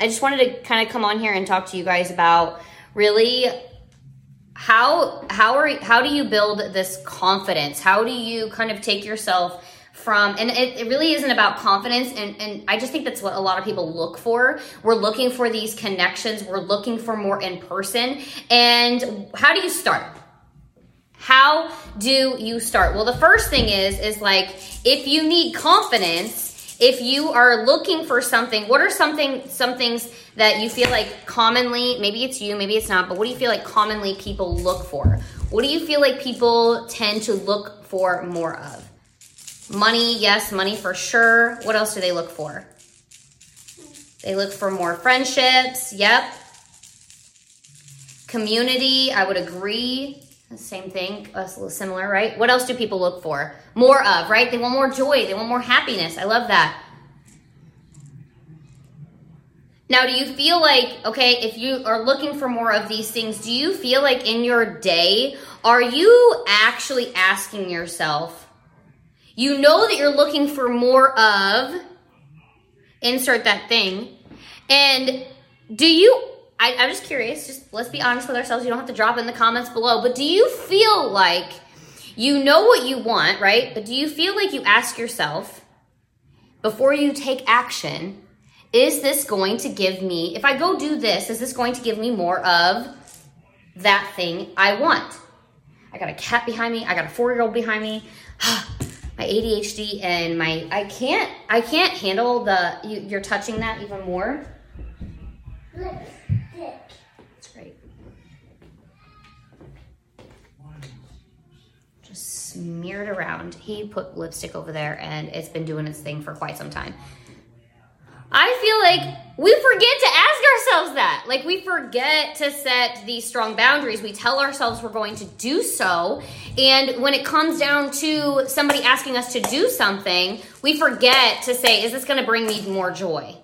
I just wanted to kind of come on here and talk to you guys about really how how are how do you build this confidence? How do you kind of take yourself from and it, it, really isn't about confidence and, and i just think that's what a lot of people look for. We're looking for these connections. We're looking for more in person. And how do you start? How do you start? Well the first thing is is like if you need confidence if you are looking for something what are something some things that you feel like commonly maybe it's you maybe it's not but what do you feel like commonly people look for what do you feel like people tend to look for more of Money, yes, money for sure. What else do they look for? They look for more friendships. Yep. Community, I would agree. Same thing, a little similar, right? What else do people look for? More of, right? They want more joy. They want more happiness. I love that. Now, do you feel like, okay, if you are looking for more of these things, do you feel like in your day, are you actually asking yourself, you know that you're looking for more of, insert that thing. And do you, I, am just curious, just let's be honest with ourselves. You don't have to drop in the comments below, but do you feel like you know what you want, right? But do you feel like you ask yourself before you take action, is this going to give me, if I go do this, is this going to give me more of that thing I want? I got a cat behind me. I got a four year old behind me. my ADHD and my I can't I can't handle the you, you're touching that even more. That's great. Just smeared around. He put lipstick over there and it's been doing its thing for quite some time. I feel like we forget to ask ourselves that. Like we forget to set these strong boundaries. We tell ourselves we're going to do so. And when it comes down to somebody asking us to do something, we forget to say, is this going to bring me more joy?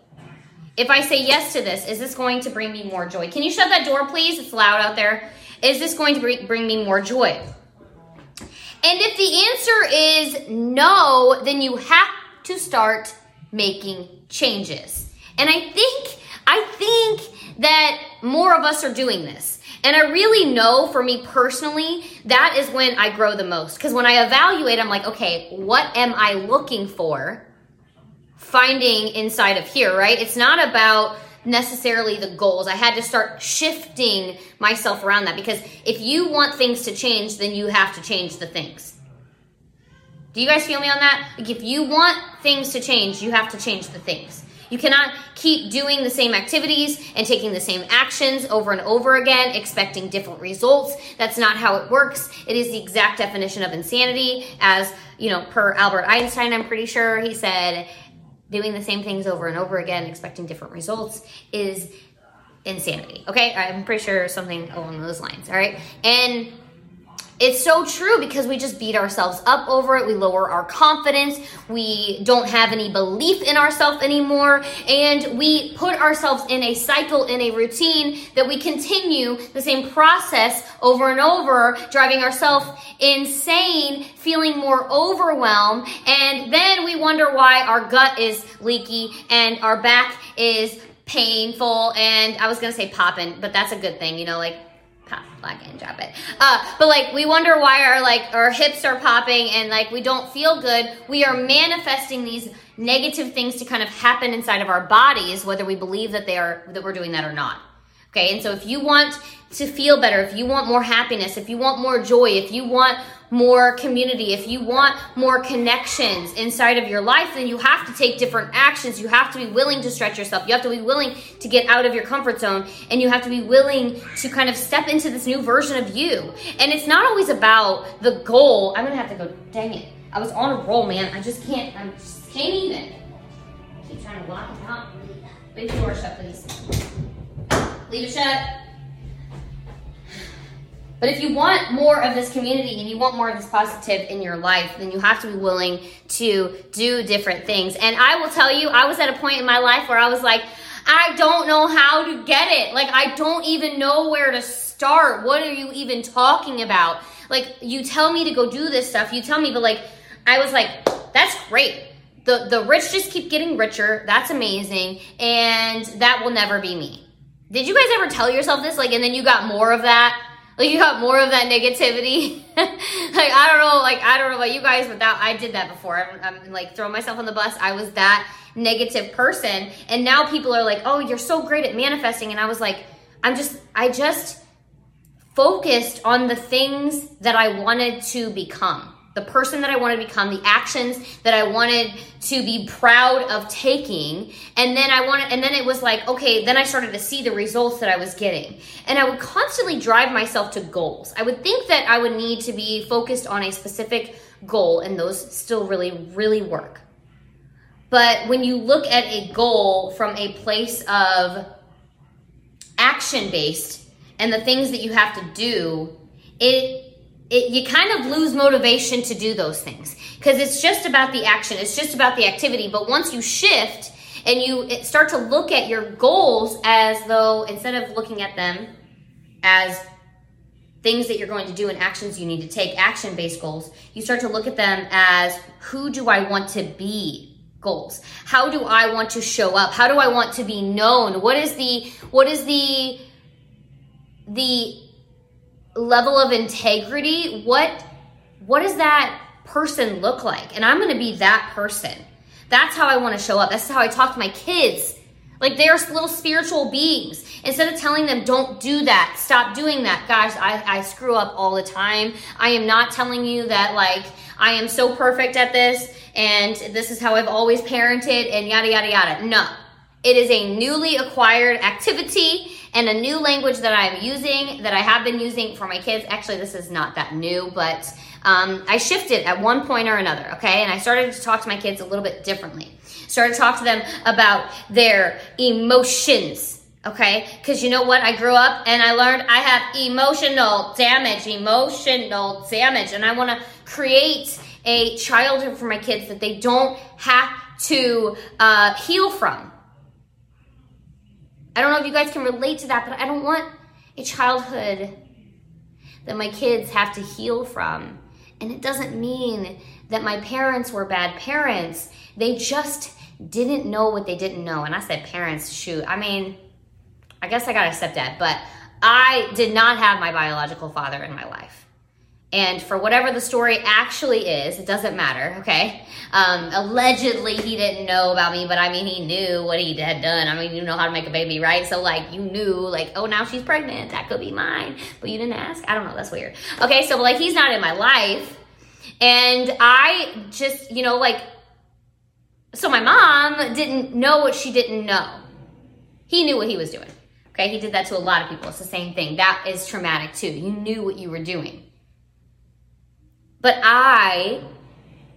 If I say yes to this, is this going to bring me more joy? Can you shut that door, please? It's loud out there. Is this going to bring me more joy? And if the answer is no, then you have to start making changes. And I think, I think that more of us are doing this. And I really know for me personally, that is when I grow the most. Because when I evaluate, I'm like, okay, what am I looking for? Finding inside of here, right? It's not about necessarily the goals. I had to start shifting myself around that because if you want things to change, then you have to change the things. Do you guys feel me on that? Like if you want things to change, you have to change the things. You cannot keep doing the same activities and taking the same actions over and over again, expecting different results. That's not how it works. It is the exact definition of insanity, as you know, per Albert Einstein, I'm pretty sure he said, doing the same things over and over again, expecting different results is insanity. Okay, I'm pretty sure something along those lines. All right, and it's so true because we just beat ourselves up over it. We lower our confidence. We don't have any belief in ourselves anymore. And we put ourselves in a cycle, in a routine that we continue the same process over and over, driving ourselves insane, feeling more overwhelmed. And then we wonder why our gut is leaky and our back is painful. And I was going to say popping, but that's a good thing, you know, like pop, and drop it. Uh, but like we wonder why our like our hips are popping and like we don't feel good. We are manifesting these negative things to kind of happen inside of our bodies, whether we believe that they are that we're doing that or not. Okay, and so if you want to feel better, if you want more happiness, if you want more joy, if you want more community, if you want more connections inside of your life, then you have to take different actions. You have to be willing to stretch yourself. You have to be willing to get out of your comfort zone and you have to be willing to kind of step into this new version of you. And it's not always about the goal. I'm to have to go, dang it. I was on a roll, man. I just can't, I just can't even. keep trying to lock it. Leave the door shut, please. Leave it shut. But if you want more of this community and you want more of this positive in your life, then you have to be willing to do different things. And I will tell you, I was at a point in my life where I was like, I don't know how to get it. Like, I don't even know where to start. What are you even talking about? Like, you tell me to go do this stuff, you tell me, but like, I was like, that's great. The the rich just keep getting richer. That's amazing, and that will never be me. Did you guys ever tell yourself this? Like, and then you got more of that. Like you got more of that negativity. like I don't know. Like I don't know about you guys, but that I did that before. I'm, I'm like throwing myself on the bus. I was that negative person, and now people are like, "Oh, you're so great at manifesting," and I was like, "I'm just, I just." focused on the things that I wanted to become the person that I wanted to become, the actions that I wanted to be proud of taking. And then I wanted, and then it was like, okay, then I started to see the results that I was getting. And I would constantly drive myself to goals. I would think that I would need to be focused on a specific goal, and those still really, really work. But when you look at a goal from a place of action based and the things that you have to do, it it, you kind of lose motivation to do those things because it's just about the action, it's just about the activity. But once you shift and you start to look at your goals as though instead of looking at them as things that you're going to do and actions you need to take, action based goals, you start to look at them as who do I want to be? goals how do i want to show up how do i want to be known what is the what is the the level of integrity, what what does that person look like? And I'm going to be that person. That's how I want to show up. That's how I talk to my kids. Like they're little spiritual beings. Instead of telling them, don't do that, stop doing that. Guys, I, I screw up all the time. I am not telling you that, like, I am so perfect at this and this is how I've always parented and yada, yada, yada. No. It is a newly acquired activity and a new language that I'm using that I have been using for my kids. Actually, this is not that new, but um, I shifted at one point or another, okay? And I started to talk to my kids a little bit differently. Started to talk to them about their emotions, okay? Because you know what? I grew up and I learned I have emotional damage, emotional damage, and I want to create a childhood for my kids that they don't have to uh, heal from. I don't know if you guys can relate to that, but I don't want a childhood that my kids have to heal from. And it doesn't mean that my parents were bad parents. They just didn't know what they didn't know. And I said parents, shoot. I mean, I guess I got a stepdad, but I did not have my biological father in my life. And for whatever the story actually is, it doesn't matter, okay? Um, allegedly, he didn't know about me, but I mean, he knew what he had done. I mean, you know how to make a baby, right? So, like, you knew, like, oh, now she's pregnant. That could be mine. But you didn't ask? I don't know. That's weird. Okay, so, like, he's not in my life. And I just, you know, like, so my mom didn't know what she didn't know. He knew what he was doing. Okay, he did that to a lot of people. It's the same thing. That is traumatic too. You knew what you were doing. But I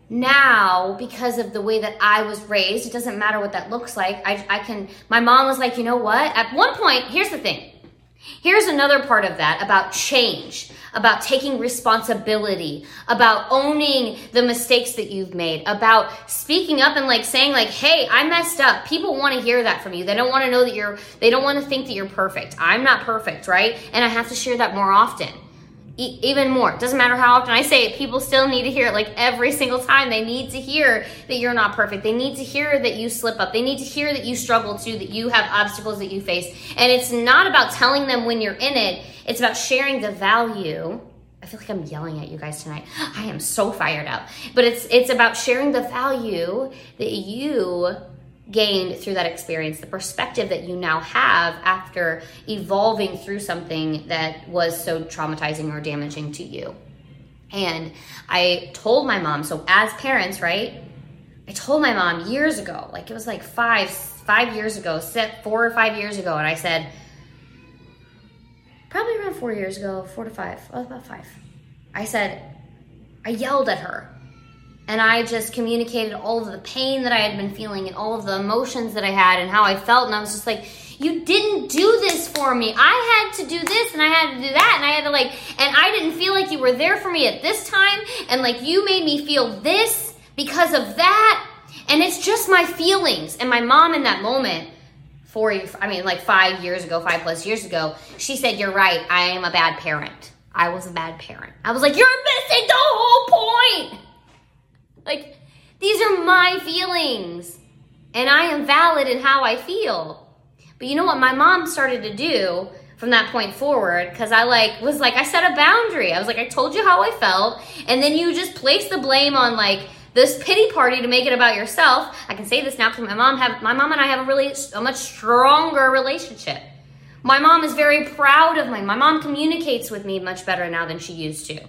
now because of the way that I was raised, it doesn't matter what that looks like. I, I can, my mom was like, you know what? At one point, here's the thing. Here's another part of that about change, about taking responsibility, about owning the mistakes that you've made, about speaking up and like saying like, "Hey, I messed up." People want to hear that from you. They don't want to know that you're they don't want to think that you're perfect. I'm not perfect, right? And I have to share that more often even more. Doesn't matter how often I say it, people still need to hear it like every single time. They need to hear that you're not perfect. They need to hear that you slip up. They need to hear that you struggle too, that you have obstacles that you face. And it's not about telling them when you're in it, it's about sharing the value. I feel like I'm yelling at you guys tonight. I am so fired up. But it's it's about sharing the value that you gained through that experience, the perspective that you now have after evolving through something that was so traumatizing or damaging to you. And I told my mom, so as parents, right? I told my mom years ago, like it was like five, five years ago, set four or five years ago, and I said, probably around four years ago, four to five, oh, about five. I said, I yelled at her and I just communicated all of the pain that I had been feeling and all of the emotions that I had and how I felt. And I was just like, you didn't do this for me. I had to do this and I had to do that. And I had to like, and I didn't feel like you were there for me at this time. And like, you made me feel this because of that. And it's just my feelings. And my mom in that moment, four, I mean, like five years ago, five plus years ago, she said, You're right. I am a bad parent. I was a bad parent. I was like, You're missing the whole point. Like, These are my feelings. And I am valid in how I feel. But you know what my mom started to do from that point forward because I like was like I set a boundary. I was like I told you how I felt and then you just place the blame on like this pity party to make it about yourself. I can say this now because my mom have my mom and I have a really a much stronger relationship. My mom is very proud of me. My mom communicates with me much better now than she used to.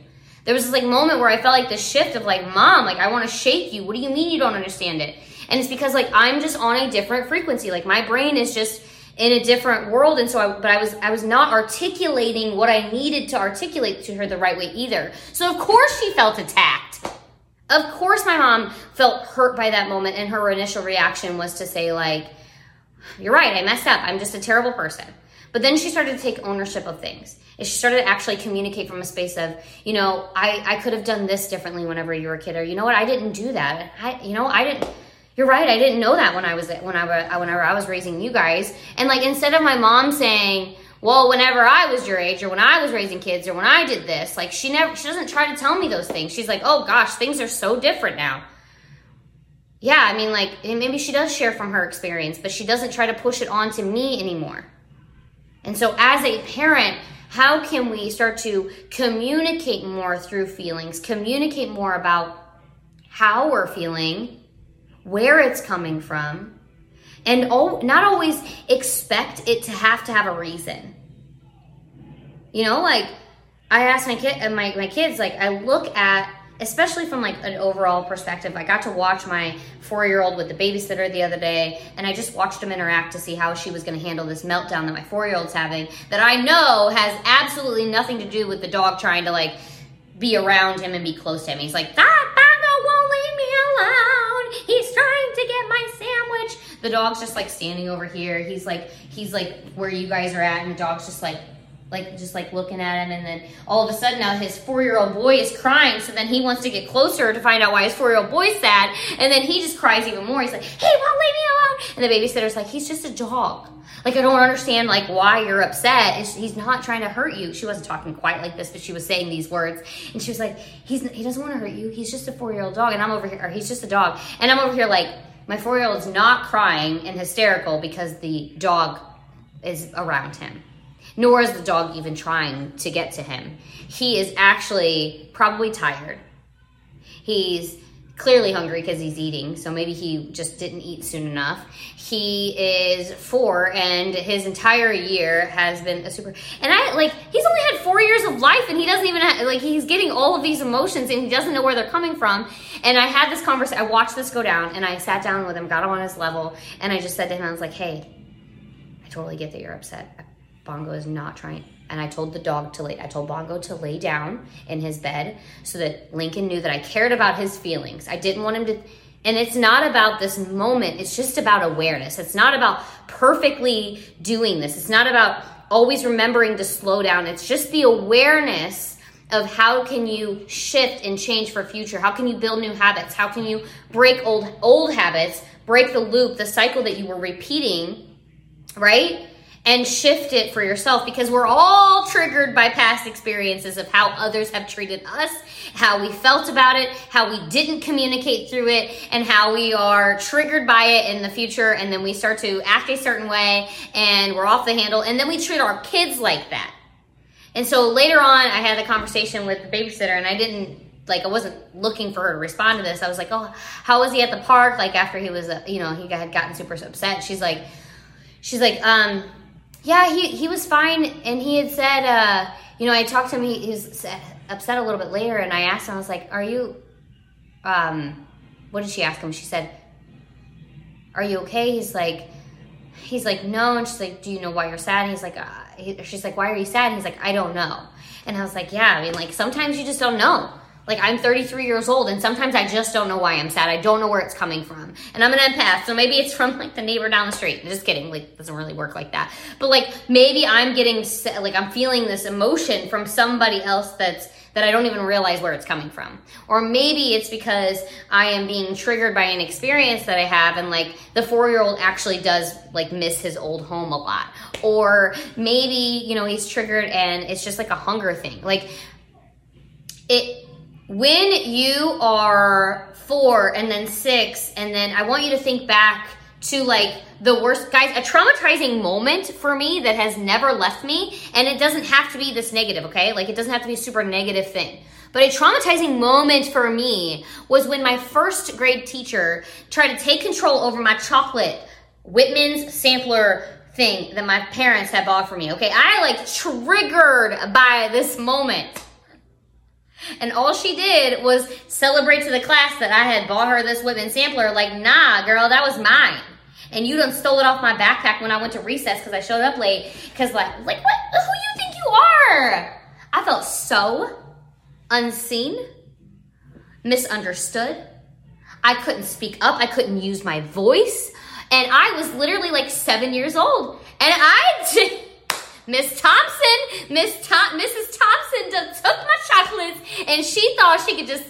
There was this like moment where I felt like this shift of like, mom, like I want to shake you. What do you mean you don't understand it? And it's because like I'm just on a different frequency. Like my brain is just in a different world and so I but I was I was not articulating what I needed to articulate to her the right way either. So of course she felt attacked. Of course my mom felt hurt by that moment and her initial reaction was to say like you're right, I messed up. I'm just a terrible person. But then she started to take ownership of things. And she started to actually communicate from a space of, you know, I, I could have done this differently whenever you were a kid, or you know what, I didn't do that. I, you know, I didn't. You're right. I didn't know that when I was when I was whenever I was raising you guys. And like instead of my mom saying, "Well, whenever I was your age, or when I was raising kids, or when I did this," like she never she doesn't try to tell me those things. She's like, "Oh gosh, things are so different now." Yeah, I mean, like maybe she does share from her experience, but she doesn't try to push it on to me anymore. And so, as a parent, how can we start to communicate more through feelings, communicate more about how we're feeling, where it's coming from, and not always expect it to have to have a reason. You know, like I ask my kid, my my kids, like I look at especially from like an overall perspective. I got to watch my four year old with the babysitter the other day, and I just watched him interact to see how she was going to handle this meltdown that my four year old's having. That I know has absolutely nothing to do with the dog trying to like be around him and be close to him. He's like, that Bongo won't leave me alone. He's trying to get my sandwich. The dog's just like standing over here. He's like, he's like where you guys are at, and the dog's just like like just like looking at him and then all of a sudden now his four-year-old boy is crying so then he wants to get closer to find out why his four-year-old boy's sad and then he just cries even more. He's like hey won't leave me alone! And the babysitter's like he's just a dog. Like i don't understand like why you're upset. He's not trying to hurt you. She wasn't talking quite like this but she was saying these words and she was like he's he doesn't want to hurt you. He's just a four-year-old dog and i'm over here or he's just a dog. And i'm over here like my four-year-old is not crying and hysterical because the dog is around him nor is the dog even trying to get to him. He is actually probably tired. He's clearly hungry because he's eating, so maybe he just didn't eat soon enough. He is four, and his entire year has been a super. And I like he's only had four years of life, and he doesn't even have, like he's getting all of these emotions, and he doesn't know where they're coming from. And I had this conversation. I watched this go down, and I sat down with him, got him on his level, and I just said to him, I was like, "Hey, I totally get that you're upset. Bongo is not trying. And I told the dog to lay, I told Bongo to lay down in his bed so that Lincoln knew that I cared about his feelings. I didn't want him to, and it's not about this moment, it's just about awareness. It's not about perfectly doing this. It's not about always remembering to slow down. It's just the awareness of how can you shift and change for future? How can you build new habits? How can you break old old habits, break the loop, the cycle that you were repeating, right? And shift it for yourself because we're all triggered by past experiences of how others have treated us, how we felt about it, how we didn't communicate through it, and how we are triggered by it in the future. And then we start to act a certain way and we're off the handle. And then we treat our kids like that. And so later on, I had a conversation with the babysitter and I didn't like I wasn't looking for her to respond to this. I was like, "Oh, how was he at the park?" Like after he was, uh, you know, he had gotten super upset. She's like, she's like, um, yeah, he, he was fine. And he had said, uh, you know, I talked to him, he, he was upset a little bit later. And I asked him, I was like, are you, um, what did she ask him? She said, are you okay? He's like, he's like, no. And she's like, do you know why you're sad? And he's like, uh, he, she's like, why are you sad? And he's like, I don't know. And I was like, yeah, I mean, like sometimes you just don't know. Like I'm 33 years old and sometimes I just don't know why I'm sad. I don't know where it's coming from. And I'm an empath, so maybe it's from like the neighbor down the street. Just kidding. Like doesn't really work like that. But like maybe I'm getting like I'm feeling this emotion from somebody else that's that I don't even realize where it's coming from. Or maybe it's because I am being triggered by an experience that I have and like the 4-year-old actually does like miss his old home a lot. Or maybe, you know, he's triggered and it's just like a hunger thing. Like it when you are four and then six, and then I want you to think back to like the worst guys a traumatizing moment for me that has never left me and it doesn't have to be this negative okay? Like it doesn't have to be a super negative thing. But a traumatizing moment for me was when my first grade teacher tried to take control over my chocolate whitman's sampler thing that my parents had bought for me okay? I like triggered by this moment and all she did was celebrate to the class that I had bought her this Whitman sampler. Like, nah, girl, that was mine and you done stole it off my backpack when I went to recess because I showed up late. Because like, like what? Who you think you are? I felt so unseen, misunderstood. I couldn't speak up. I couldn't use my voice, and I was literally like seven years old, and I. Miss Thompson, Miss Tom, Mrs. Thompson took my chocolates, and she thought she could just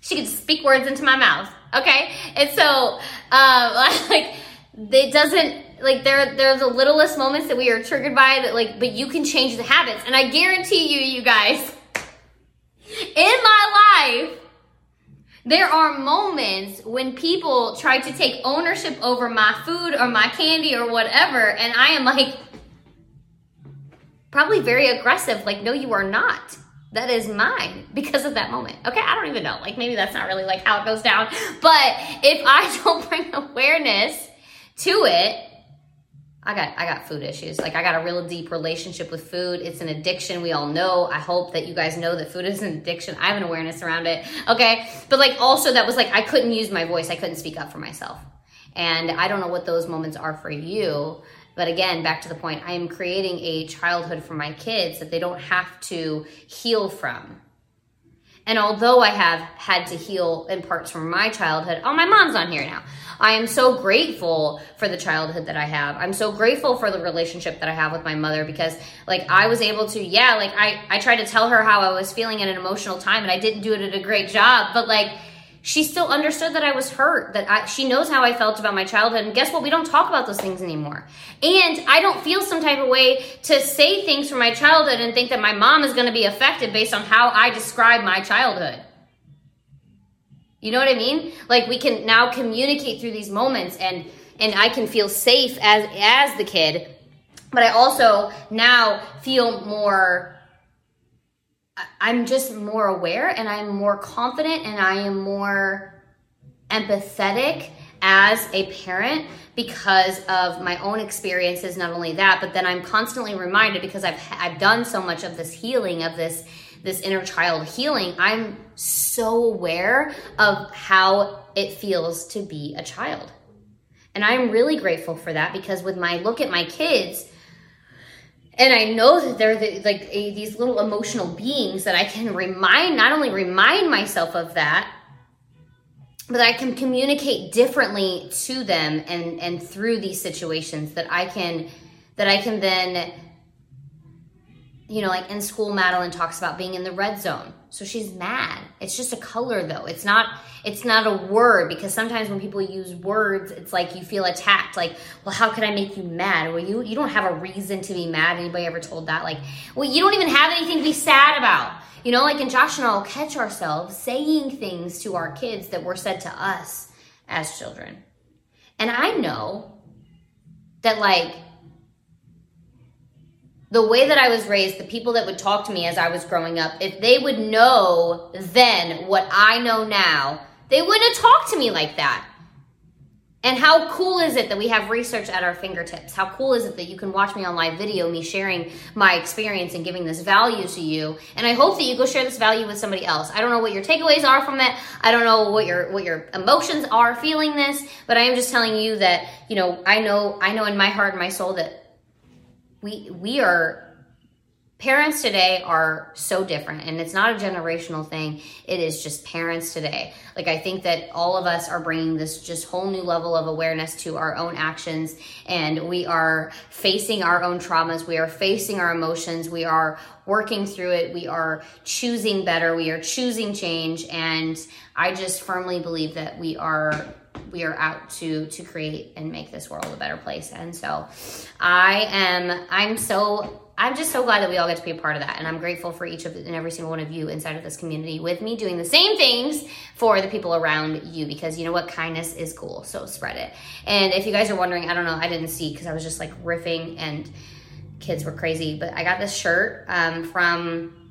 she could just speak words into my mouth. Okay, and so um, like it doesn't like there there's the littlest moments that we are triggered by that like but you can change the habits and i guarantee you you guys in my life there are moments when people try to take ownership over my food or my candy or whatever and i am like probably very aggressive like no you are not that is mine because of that moment. Okay, I don't even know. Like maybe that's not really like how it goes down. But if I don't bring awareness to it, I got I got food issues. Like I got a real deep relationship with food. It's an addiction. We all know. I hope that you guys know that food is an addiction. I have an awareness around it. Okay? But like also that was like I couldn't use my voice. I couldn't speak up for myself. And I don't know what those moments are for you. But again, back to the point, I am creating a childhood for my kids that they don't have to heal from. And although I have had to heal in parts from my childhood, oh, my mom's on here now. I am so grateful for the childhood that I have. I'm so grateful for the relationship that I have with my mother because like I was able to, yeah, like I, I tried to tell her how I was feeling at an emotional time and I didn't do it at a great job, but like she still understood that I was hurt, that I, she knows how I felt about my childhood. And guess what? We don't talk about those things anymore. And I don't feel some type of way to say things from my childhood and think that my mom is going to be affected based on how I describe my childhood. You know what I mean? Like we can now communicate through these moments and and I can feel safe as as the kid, but I also now feel more I'm just more aware and I'm more confident and I am more empathetic as a parent because of my own experiences not only that but then I'm constantly reminded because I've I've done so much of this healing of this this inner child healing, I'm so aware of how it feels to be a child. And I'm really grateful for that because with my look at my kids, and I know that they're the, like a, these little emotional beings that I can remind, not only remind myself of that, but I can communicate differently to them and and through these situations that I can that I can then you know, like in school, Madeline talks about being in the red zone. So she's mad. It's just a color though. It's not it's not a word because sometimes when people use words, it's like you feel attacked. Like, well, how could I make you mad? Well, you you don't have a reason to be mad. Anybody ever told that? Like, well, you don't even have anything to be sad about. You know, like in Josh and I will catch ourselves saying things to our kids that were said to us as children. And I know that like the way that I was raised, the people that would talk to me as I was growing up, if they would know then what I know now, they wouldn't have talked to me like that. And how cool is it that we have research at our fingertips? How cool is it that you can watch me on live video, me sharing my experience and giving this value to you? And I hope that you go share this value with somebody else. I don't know what your takeaways are from it. I don't know what your what your emotions are feeling this, but I am just telling you that, you know, I know I know in my heart and my soul that we we are parents today are so different and it's not a generational thing. It is just parents today. Like i think that all of us are bringing this just whole new level of awareness to our own actions and we are facing our own traumas. We are facing our emotions. We are working through it. We are choosing better. We are choosing change and i just firmly believe that we are we are out to to create and make this world a better place and so i am i'm so I'm just so glad that we all get to be a part of that. And I'm grateful for each of and every single one of you inside of this community with me doing the same things for the people around you because you know what? Kindness is cool. So spread it. And if you guys are wondering, I don't know, I didn't see because I was just like riffing and kids were crazy, but I got this shirt um, from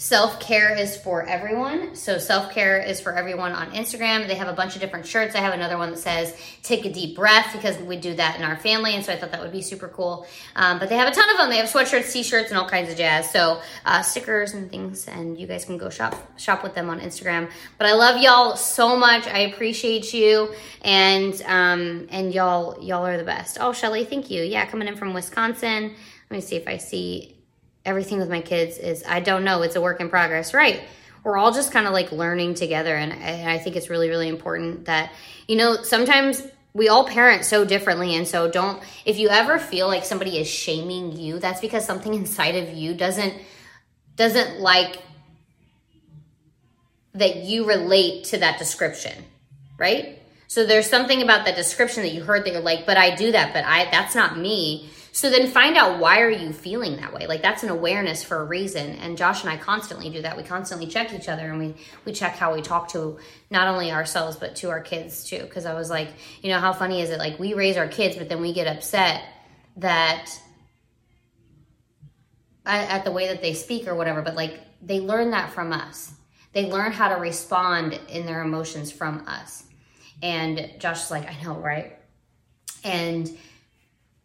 Self care is for everyone. So, self care is for everyone on Instagram. They have a bunch of different shirts. I have another one that says take a deep breath because we do that in our family. And so, I thought that would be super cool. Um, but they have a ton of them. They have sweatshirts, t shirts, and all kinds of jazz. So, uh, stickers and things. And you guys can go shop, shop with them on Instagram. But I love y'all so much. I appreciate you. And, um, and y'all, y'all are the best. Oh, Shelly, thank you. Yeah, coming in from Wisconsin. Let me see if I see everything with my kids is I don't know, it's a work in progress, right? We're all just kind of like learning together. And I, I think it's really, really important that, you know, sometimes we all parent so differently. And so don't, if you ever feel like somebody is shaming you, that's because something inside of you doesn't, doesn't like that you relate to that description, right? So there's something about that description that you heard that you're like, but I do that, but I, that's not me. So then find out why are you feeling that way? Like that's an awareness for a reason. And Josh and I constantly do that. We constantly check each other and we we check how we talk to not only ourselves but to our kids too. Because I was like, you know, how funny is it? Like we raise our kids, but then we get upset that at the way that they speak or whatever. But like they learn that from us. They learn how to respond in their emotions from us. And Josh is like, I know, right? And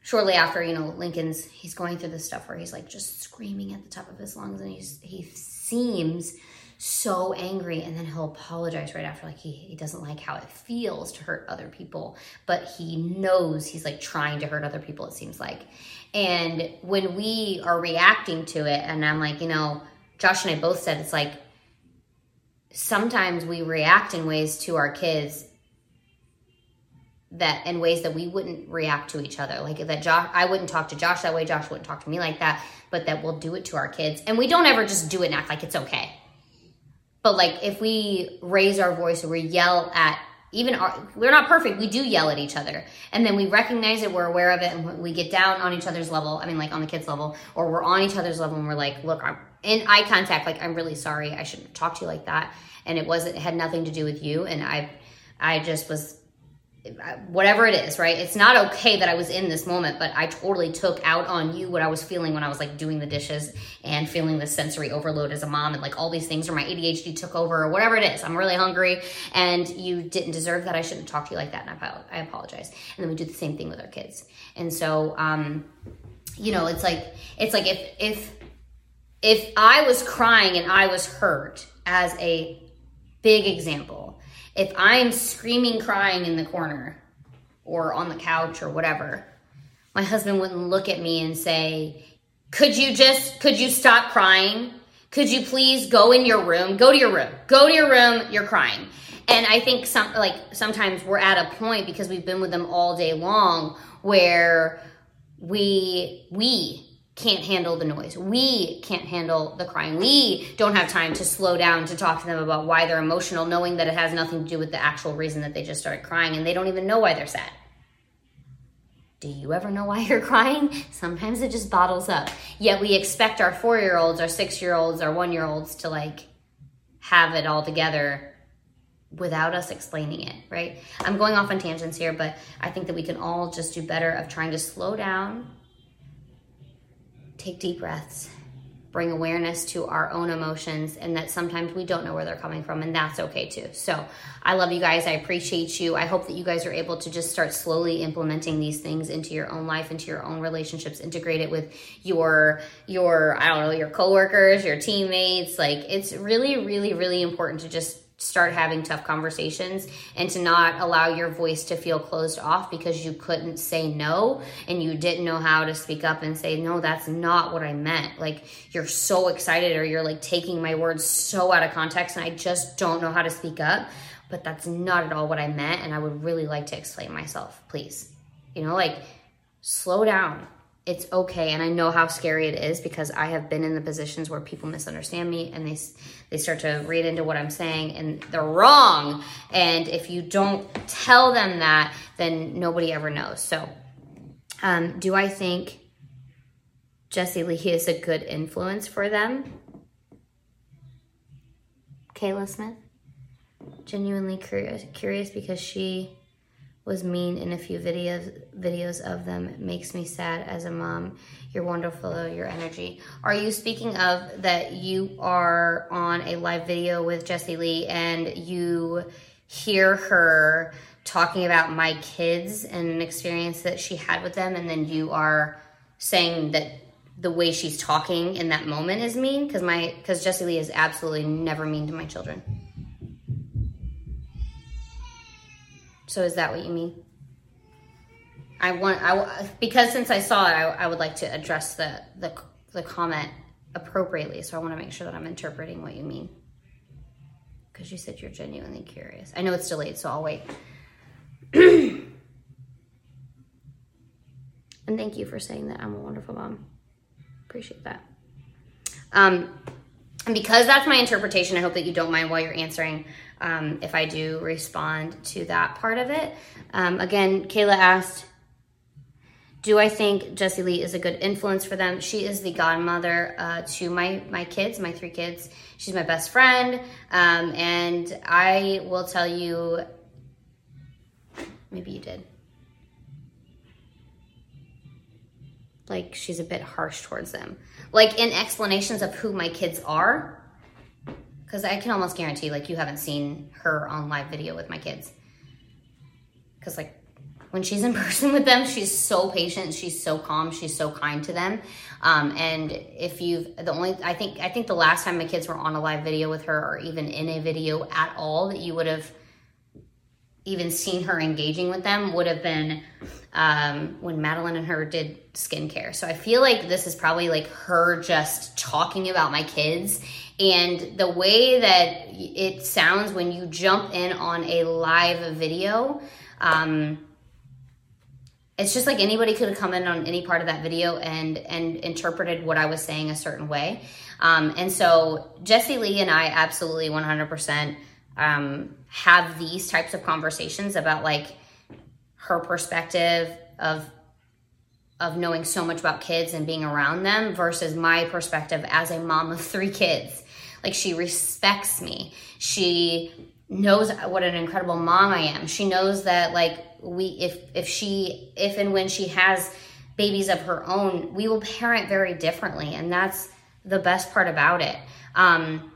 shortly after, you know, Lincoln's he's going through this stuff where he's like just screaming at the top of his lungs and he's he seems so angry and then he'll apologize right after like he, he doesn't like how it feels to hurt other people but he knows he's like trying to hurt other people it seems like. And when we are reacting to it and i'm like you know josh and i both said it's like sometimes we react in ways to our kids that in ways that we wouldn't react to each other. Like that Josh I wouldn't talk to Josh that way, Josh wouldn't talk to me like that, but that we'll do it to our kids. And we don't ever just do it and act like it's okay. But like if we raise our voice or we yell at even our, we're not perfect. We do yell at each other. And then we recognize it, we're aware of it, and we get down on each other's level. I mean, like on the kids' level, or we're on each other's level and we're like, look, I'm in eye contact, like, I'm really sorry. I shouldn't talk to you like that. And it wasn't, it had nothing to do with you. And I, I just was whatever it is, right? It's not okay that I was in this moment, but I totally took out on you what I was feeling when I was like doing the dishes and feeling the sensory overload as a mom and like all these things or my ADHD took over or whatever it is. I'm really hungry and you didn't deserve that. I shouldn't talk to you like that. And I, apologize. And then we do the same thing with our kids. And so, um, you know, it's like, it's like if, if, if I was crying and I was hurt as a big example, if I'm screaming, crying in the corner or on the couch or whatever, my husband wouldn't look at me and say, Could you just, could you stop crying? Could you please go in your room? Go to your room. Go to your room. You're crying. And I think some like sometimes we're at a point because we've been with them all day long where we we can't handle the noise. We can't handle the crying. We don't have time to slow down to talk to them about why they're emotional, knowing that it has nothing to do with the actual reason that they just started crying and they don't even know why they're sad. Do you ever know why you're crying? Sometimes it just bottles up. Yet we expect our four year olds, our six year olds, our one year olds to like have it all together without us explaining it, right? I'm going off on tangents here, but I think that we can all just do better of trying to slow down take deep breaths, bring awareness to our own emotions, and that sometimes we don't know where they're coming from, and that's okay too. So, I love you guys. I appreciate you. I hope that you guys are able to just start slowly implementing these things into your own life, into your own relationships, integrate it with your your I don't know your coworkers, your teammates. Like it's really, really, really important to just start having tough conversations and to not allow your voice to feel closed off because you couldn't say no and you didn't know how to speak up and say no that's not what i meant. Like you're so excited or you're like taking my words so out of context and i just don't know how to speak up but that's not at all what i meant and i would really like to explain myself please. You know like slow down it's okay and i know how scary it is because i have been in the positions where people misunderstand me and they they start to read into what i'm saying and they're wrong. And if you don't tell them that then nobody ever knows. So um, do i think Jesse Lee is a good influence for them. Kayla Smith, genuinely curious, curious because she was mean in a few videos videos of them. It makes me sad as a mom. You're wonderful, your energy. Are you speaking of that you are on a live video with Jessie Lee and you hear her talking about my kids and an experience that she had with them and then you are saying that the way she's talking in that moment is mean because my because Jessie Lee is absolutely never mean to my children. So is that what you mean? I want I because since I saw it, I, I would like to address the the the comment appropriately. So I want to make sure that I'm interpreting what you mean. Because you said you're genuinely curious. I know it's delayed, so I'll wait. and thank you for saying that I'm a wonderful mom. Appreciate that. Um, and because that's my interpretation, I hope that you don't mind while you're answering um, if I do respond to that part of it. Um, again, Kayla asked, do I think Jessie Lee is a good influence for them? She is the godmother uh, to my my kids, my three kids. She's my best friend, um, and I will tell you. Maybe you did. like she's a bit harsh towards them. Like in explanations of who my kids are, because I can almost guarantee like you haven't seen her on live video with my kids. Because like when she's in person with them, she's so patient, she's so calm, she's so kind to them. Um, and if you've the only I think I think the last time my kids were on a live video with her or even in a video at all that you would have even seen her engaging with them would have been um, when Madeline and her did skincare. So I feel like this is probably like her just talking about my kids and the way that it sounds when you jump in on a live video. Um, it's just like anybody could have come in on any part of that video and and interpreted what I was saying a certain way. Um, and so Jessie Lee and I absolutely 100% um, have these types of conversations about like her perspective of of knowing so much about kids and being around them versus my perspective as a mom of three kids. Like she respects me. She knows what an incredible mom I am. She knows that like we if if she if and when she has babies of her own, we will parent very differently and that's the best part about it. Um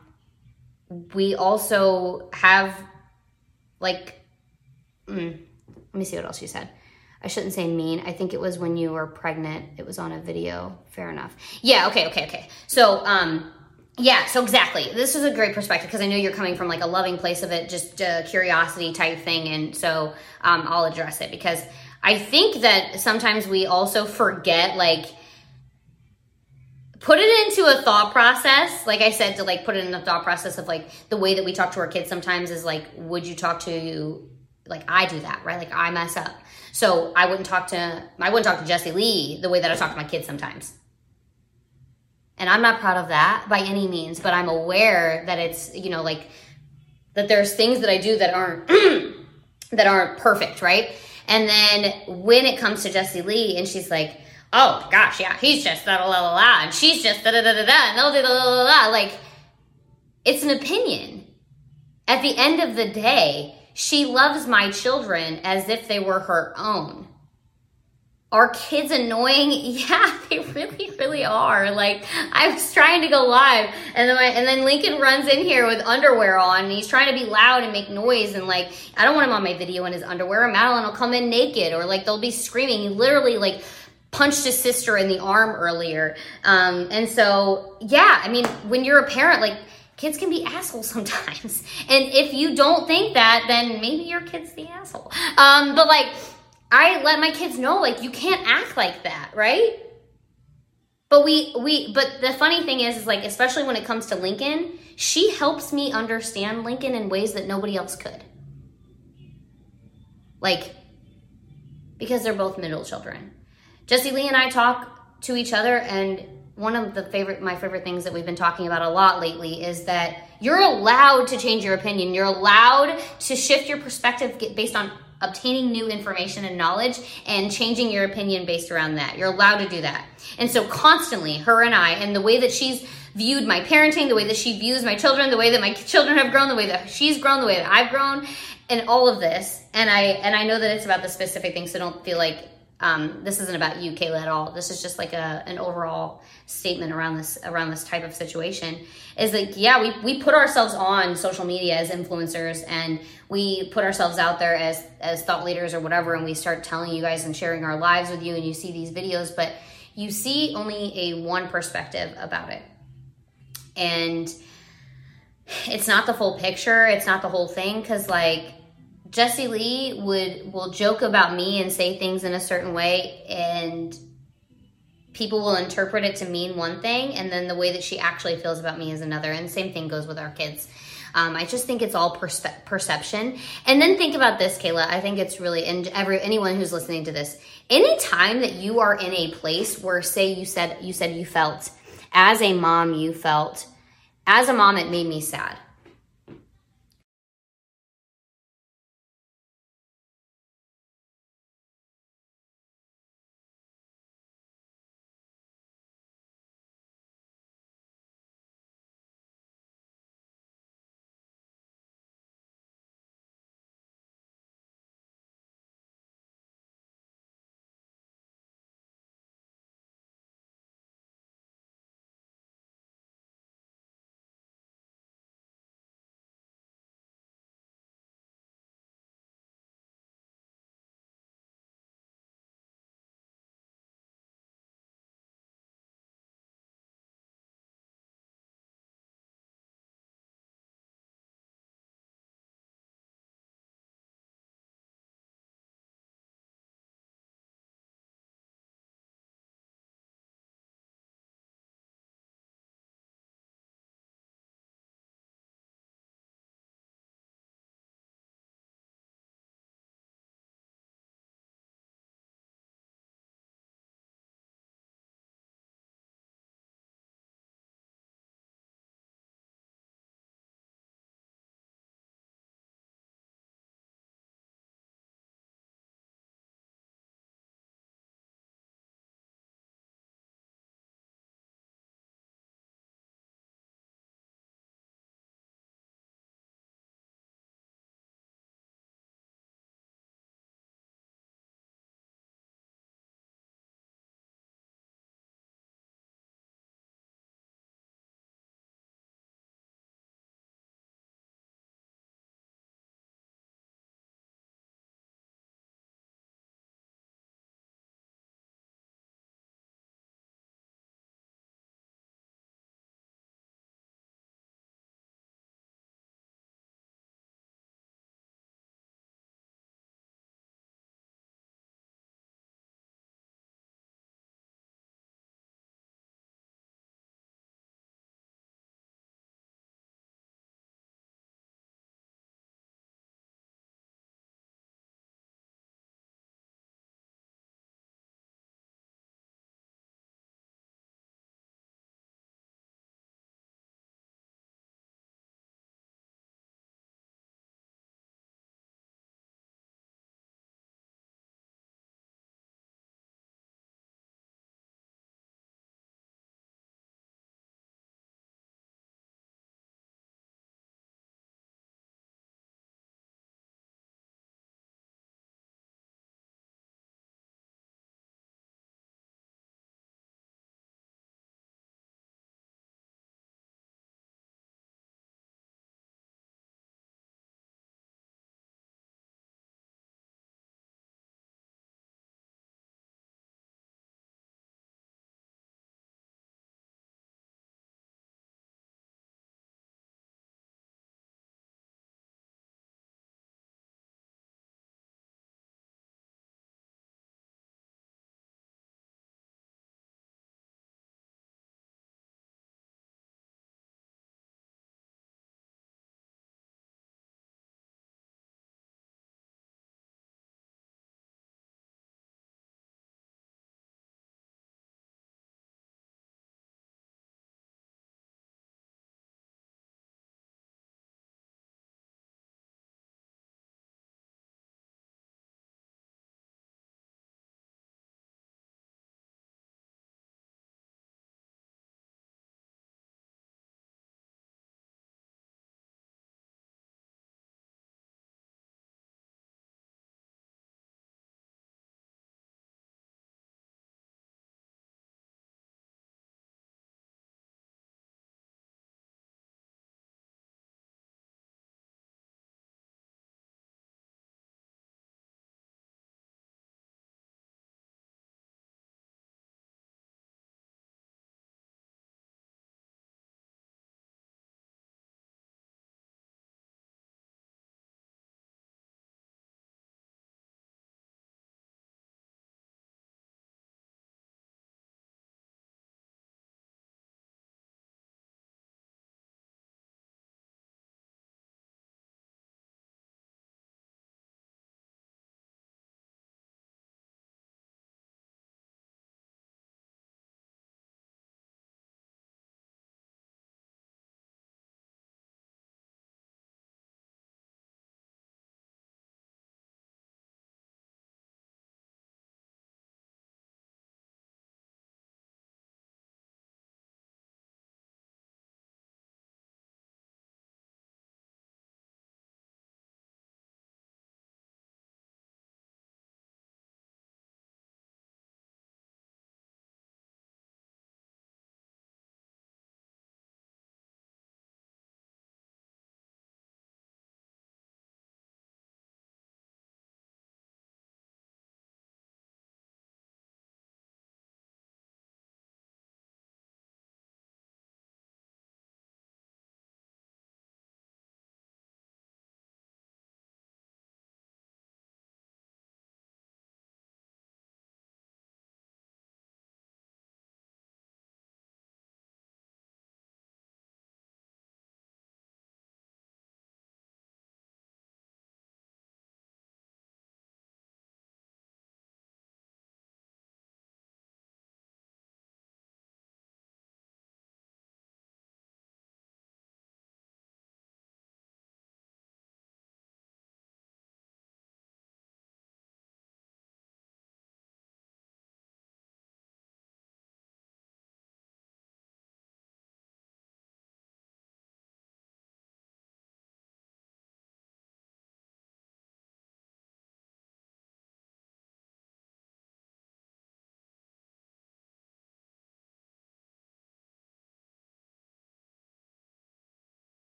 we also have like mm, let me see what else you said i shouldn't say mean i think it was when you were pregnant it was on a video fair enough yeah okay okay okay so um yeah so exactly. This is a great perspective because i know you're coming from like a loving place of it just a curiosity type thing and so um, i'll address it because i think that sometimes we also forget like put it into a thought process. Like i said to like put it in the thought process of like the way that we talk to our kids sometimes is like would you talk to like i do that right? Like i mess up. So i wouldn't talk to i wouldn't talk to Jesse lee the way that i talk to my kids sometimes and i'm not proud of that by any means but i'm aware that it's you know like that there's things that i do that aren't that aren't perfect right and then when it comes to jessie lee and she's like oh gosh, yeah, he's just da la la la, and she's just da da da da da, and they'll do da la la la. Like, it's an opinion. At the end of the day, she loves my children as if they were her own. Are kids annoying? Yeah, they really, really are. Like I was trying to go live, and then and then Lincoln runs in here with underwear on, and he's trying to be loud and make noise, and like I don't want him on my video in his underwear. And Madeline will come in naked, or like they'll be screaming. He literally like punched his sister in the arm earlier. Um, and so, yeah, I mean, when you're a parent, like, kids can be assholes sometimes. And if you don't think that, then maybe your kid's the asshole. Um, but like, I let my kids know, like, you can't act like that, right? But we, we, but the funny thing is, is like, especially when it comes to Lincoln, she helps me understand Lincoln in ways that nobody else could. Like, because they're both middle children. Jesse Lee and I talk to each other, and one of the favorite, my favorite things that we've been talking about a lot lately is that you're allowed to change your opinion. You're allowed to shift your perspective based on obtaining new information and knowledge and changing your opinion based around that. You're allowed to do that. And so constantly, her and I, and the way that she's viewed my parenting, the way that she views my children, the way that my children have grown, the way that she's grown, the way that I've grown, and all of this. And I and I know that it's about the specific thing, so don't feel like um, this isn't about you, Kayla, at all. This is just like a an overall statement around this around this type of situation. Is like, yeah, we we put ourselves on social media as influencers, and we put ourselves out there as as thought leaders or whatever, and we start telling you guys and sharing our lives with you, and you see these videos, but you see only a one perspective about it, and it's not the full picture. It's not the whole thing because like Jesse Lee would will joke about me and say things in a certain way and people will interpret it to mean one thing and then the way that she actually feels about me is another and same thing goes with our kids. Um, i just think it's all perception. And then think about this kayla. I think it's really and every anyone who's listening to this anytime that you are in a place where say you said you said you felt as a mom you felt as a mom it made me sad